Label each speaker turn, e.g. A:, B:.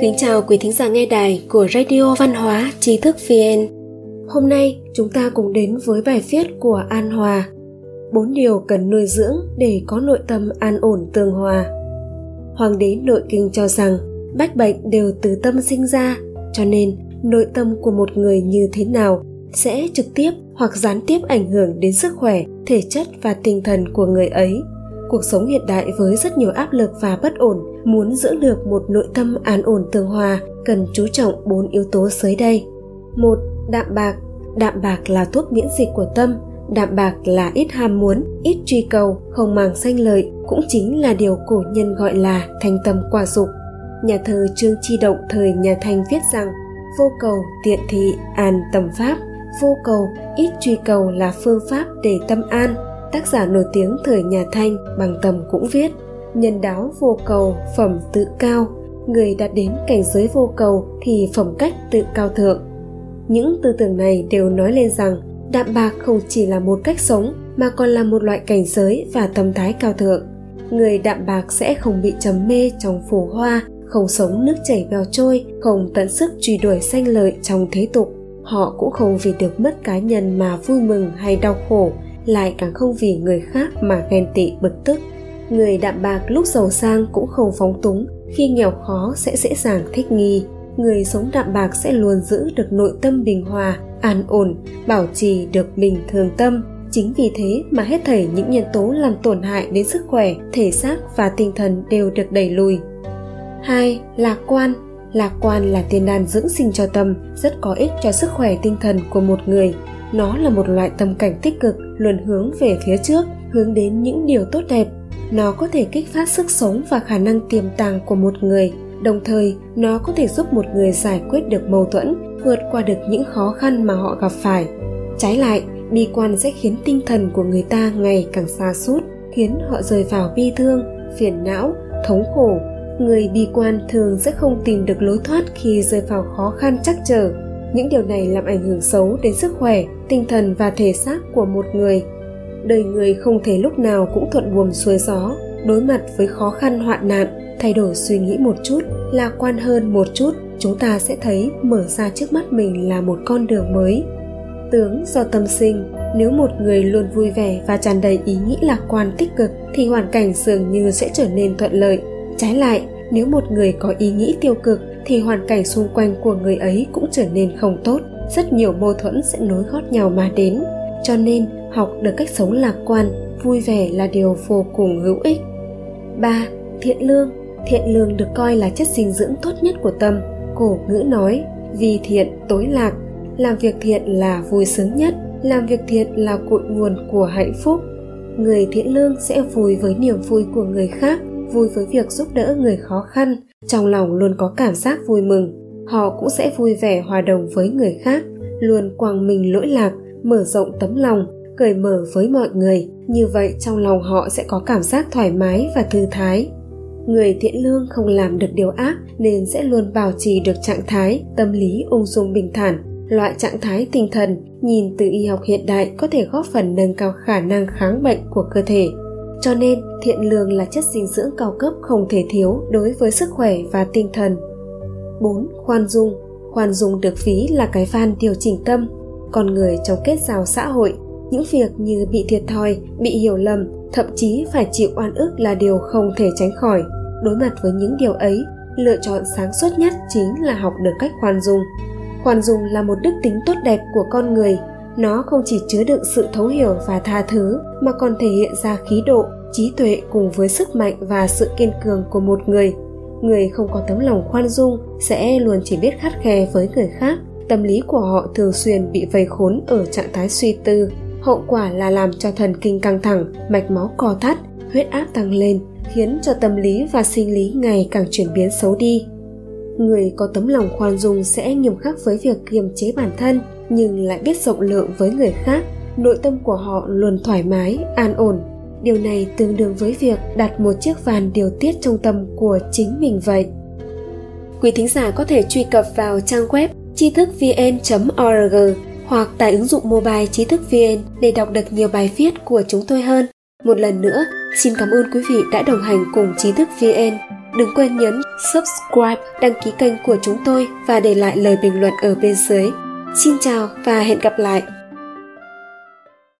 A: Kính chào quý thính giả nghe đài của Radio Văn hóa Trí thức VN. Hôm nay chúng ta cùng đến với bài viết của An Hòa. Bốn điều cần nuôi dưỡng để có nội tâm an ổn tương hòa. Hoàng đế nội kinh cho rằng bách bệnh đều từ tâm sinh ra, cho nên nội tâm của một người như thế nào sẽ trực tiếp hoặc gián tiếp ảnh hưởng đến sức khỏe, thể chất và tinh thần của người ấy cuộc sống hiện đại với rất nhiều áp lực và bất ổn, muốn giữ được một nội tâm an ổn tương hòa, cần chú trọng bốn yếu tố dưới đây. Một, đạm bạc. Đạm bạc là thuốc miễn dịch của tâm, đạm bạc là ít ham muốn, ít truy cầu, không màng sanh lợi, cũng chính là điều cổ nhân gọi là thanh tâm quả dục. Nhà thơ trương chi động thời nhà thanh viết rằng, vô cầu tiện thị, an tâm pháp. Vô cầu, ít truy cầu là phương pháp để tâm an tác giả nổi tiếng thời nhà Thanh bằng tầm cũng viết, nhân đáo vô cầu, phẩm tự cao. Người đạt đến cảnh giới vô cầu thì phẩm cách tự cao thượng. Những tư tưởng này đều nói lên rằng, đạm bạc không chỉ là một cách sống mà còn là một loại cảnh giới và tâm thái cao thượng. Người đạm bạc sẽ không bị trầm mê trong phù hoa, không sống nước chảy bèo trôi, không tận sức truy đuổi sanh lợi trong thế tục. Họ cũng không vì được mất cá nhân mà vui mừng hay đau khổ lại càng không vì người khác mà ghen tị, bực tức. Người đạm bạc lúc giàu sang cũng không phóng túng. Khi nghèo khó sẽ dễ dàng thích nghi. Người sống đạm bạc sẽ luôn giữ được nội tâm bình hòa, an ổn, bảo trì được bình thường tâm. Chính vì thế mà hết thảy những nhân tố làm tổn hại đến sức khỏe, thể xác và tinh thần đều được đẩy lùi. Hai, lạc quan. Lạc quan là tiền đàn dưỡng sinh cho tâm, rất có ích cho sức khỏe tinh thần của một người nó là một loại tâm cảnh tích cực luôn hướng về phía trước, hướng đến những điều tốt đẹp. Nó có thể kích phát sức sống và khả năng tiềm tàng của một người. Đồng thời, nó có thể giúp một người giải quyết được mâu thuẫn, vượt qua được những khó khăn mà họ gặp phải. Trái lại, bi quan sẽ khiến tinh thần của người ta ngày càng xa sút, khiến họ rơi vào bi thương, phiền não, thống khổ. Người bi quan thường sẽ không tìm được lối thoát khi rơi vào khó khăn chắc trở những điều này làm ảnh hưởng xấu đến sức khỏe, tinh thần và thể xác của một người. Đời người không thể lúc nào cũng thuận buồm xuôi gió, đối mặt với khó khăn hoạn nạn. Thay đổi suy nghĩ một chút, lạc quan hơn một chút, chúng ta sẽ thấy mở ra trước mắt mình là một con đường mới. Tướng do tâm sinh, nếu một người luôn vui vẻ và tràn đầy ý nghĩ lạc quan tích cực, thì hoàn cảnh dường như sẽ trở nên thuận lợi. Trái lại, nếu một người có ý nghĩ tiêu cực thì hoàn cảnh xung quanh của người ấy cũng trở nên không tốt. Rất nhiều mâu thuẫn sẽ nối gót nhau mà đến. Cho nên, học được cách sống lạc quan, vui vẻ là điều vô cùng hữu ích. 3. Thiện lương. Thiện lương được coi là chất dinh dưỡng tốt nhất của tâm, Cổ ngữ nói. Vì thiện, tối lạc. Làm việc thiện là vui sướng nhất. Làm việc thiện là cội nguồn của hạnh phúc. Người thiện lương sẽ vui với niềm vui của người khác, Vui với việc giúp đỡ người khó khăn trong lòng luôn có cảm giác vui mừng, họ cũng sẽ vui vẻ hòa đồng với người khác, luôn quang minh lỗi lạc, mở rộng tấm lòng, cởi mở với mọi người. Như vậy trong lòng họ sẽ có cảm giác thoải mái và thư thái. Người thiện lương không làm được điều ác nên sẽ luôn bảo trì được trạng thái, tâm lý ung dung bình thản, loại trạng thái tinh thần, nhìn từ y học hiện đại có thể góp phần nâng cao khả năng kháng bệnh của cơ thể cho nên, thiện lương là chất dinh dưỡng cao cấp không thể thiếu đối với sức khỏe và tinh thần. 4. Khoan dung. Khoan dung được ví là cái van điều chỉnh tâm. Con người trong kết giao xã hội, những việc như bị thiệt thòi, bị hiểu lầm, thậm chí phải chịu oan ức là điều không thể tránh khỏi. Đối mặt với những điều ấy, lựa chọn sáng suốt nhất chính là học được cách khoan dung. Khoan dung là một đức tính tốt đẹp của con người nó không chỉ chứa đựng sự thấu hiểu và tha thứ, mà còn thể hiện ra khí độ, trí tuệ cùng với sức mạnh và sự kiên cường của một người. Người không có tấm lòng khoan dung sẽ luôn chỉ biết khắt khe với người khác. Tâm lý của họ thường xuyên bị vây khốn ở trạng thái suy tư. Hậu quả là làm cho thần kinh căng thẳng, mạch máu co thắt, huyết áp tăng lên, khiến cho tâm lý và sinh lý ngày càng chuyển biến xấu đi người có tấm lòng khoan dung sẽ nghiêm khắc với việc kiềm chế bản thân, nhưng lại biết rộng lượng với người khác. Nội tâm của họ luôn thoải mái, an ổn. Điều này tương đương với việc đặt một chiếc vàn điều tiết trong tâm của chính mình vậy. Quý thính giả có thể truy cập vào trang web tri thức vn org hoặc tải ứng dụng mobile trí thức vn để đọc được nhiều bài viết của chúng tôi hơn. Một lần nữa, xin cảm ơn quý vị đã đồng hành cùng trí thức vn đừng quên nhấn subscribe, đăng ký kênh của chúng tôi và để lại lời bình luận ở bên dưới. Xin chào và hẹn gặp lại!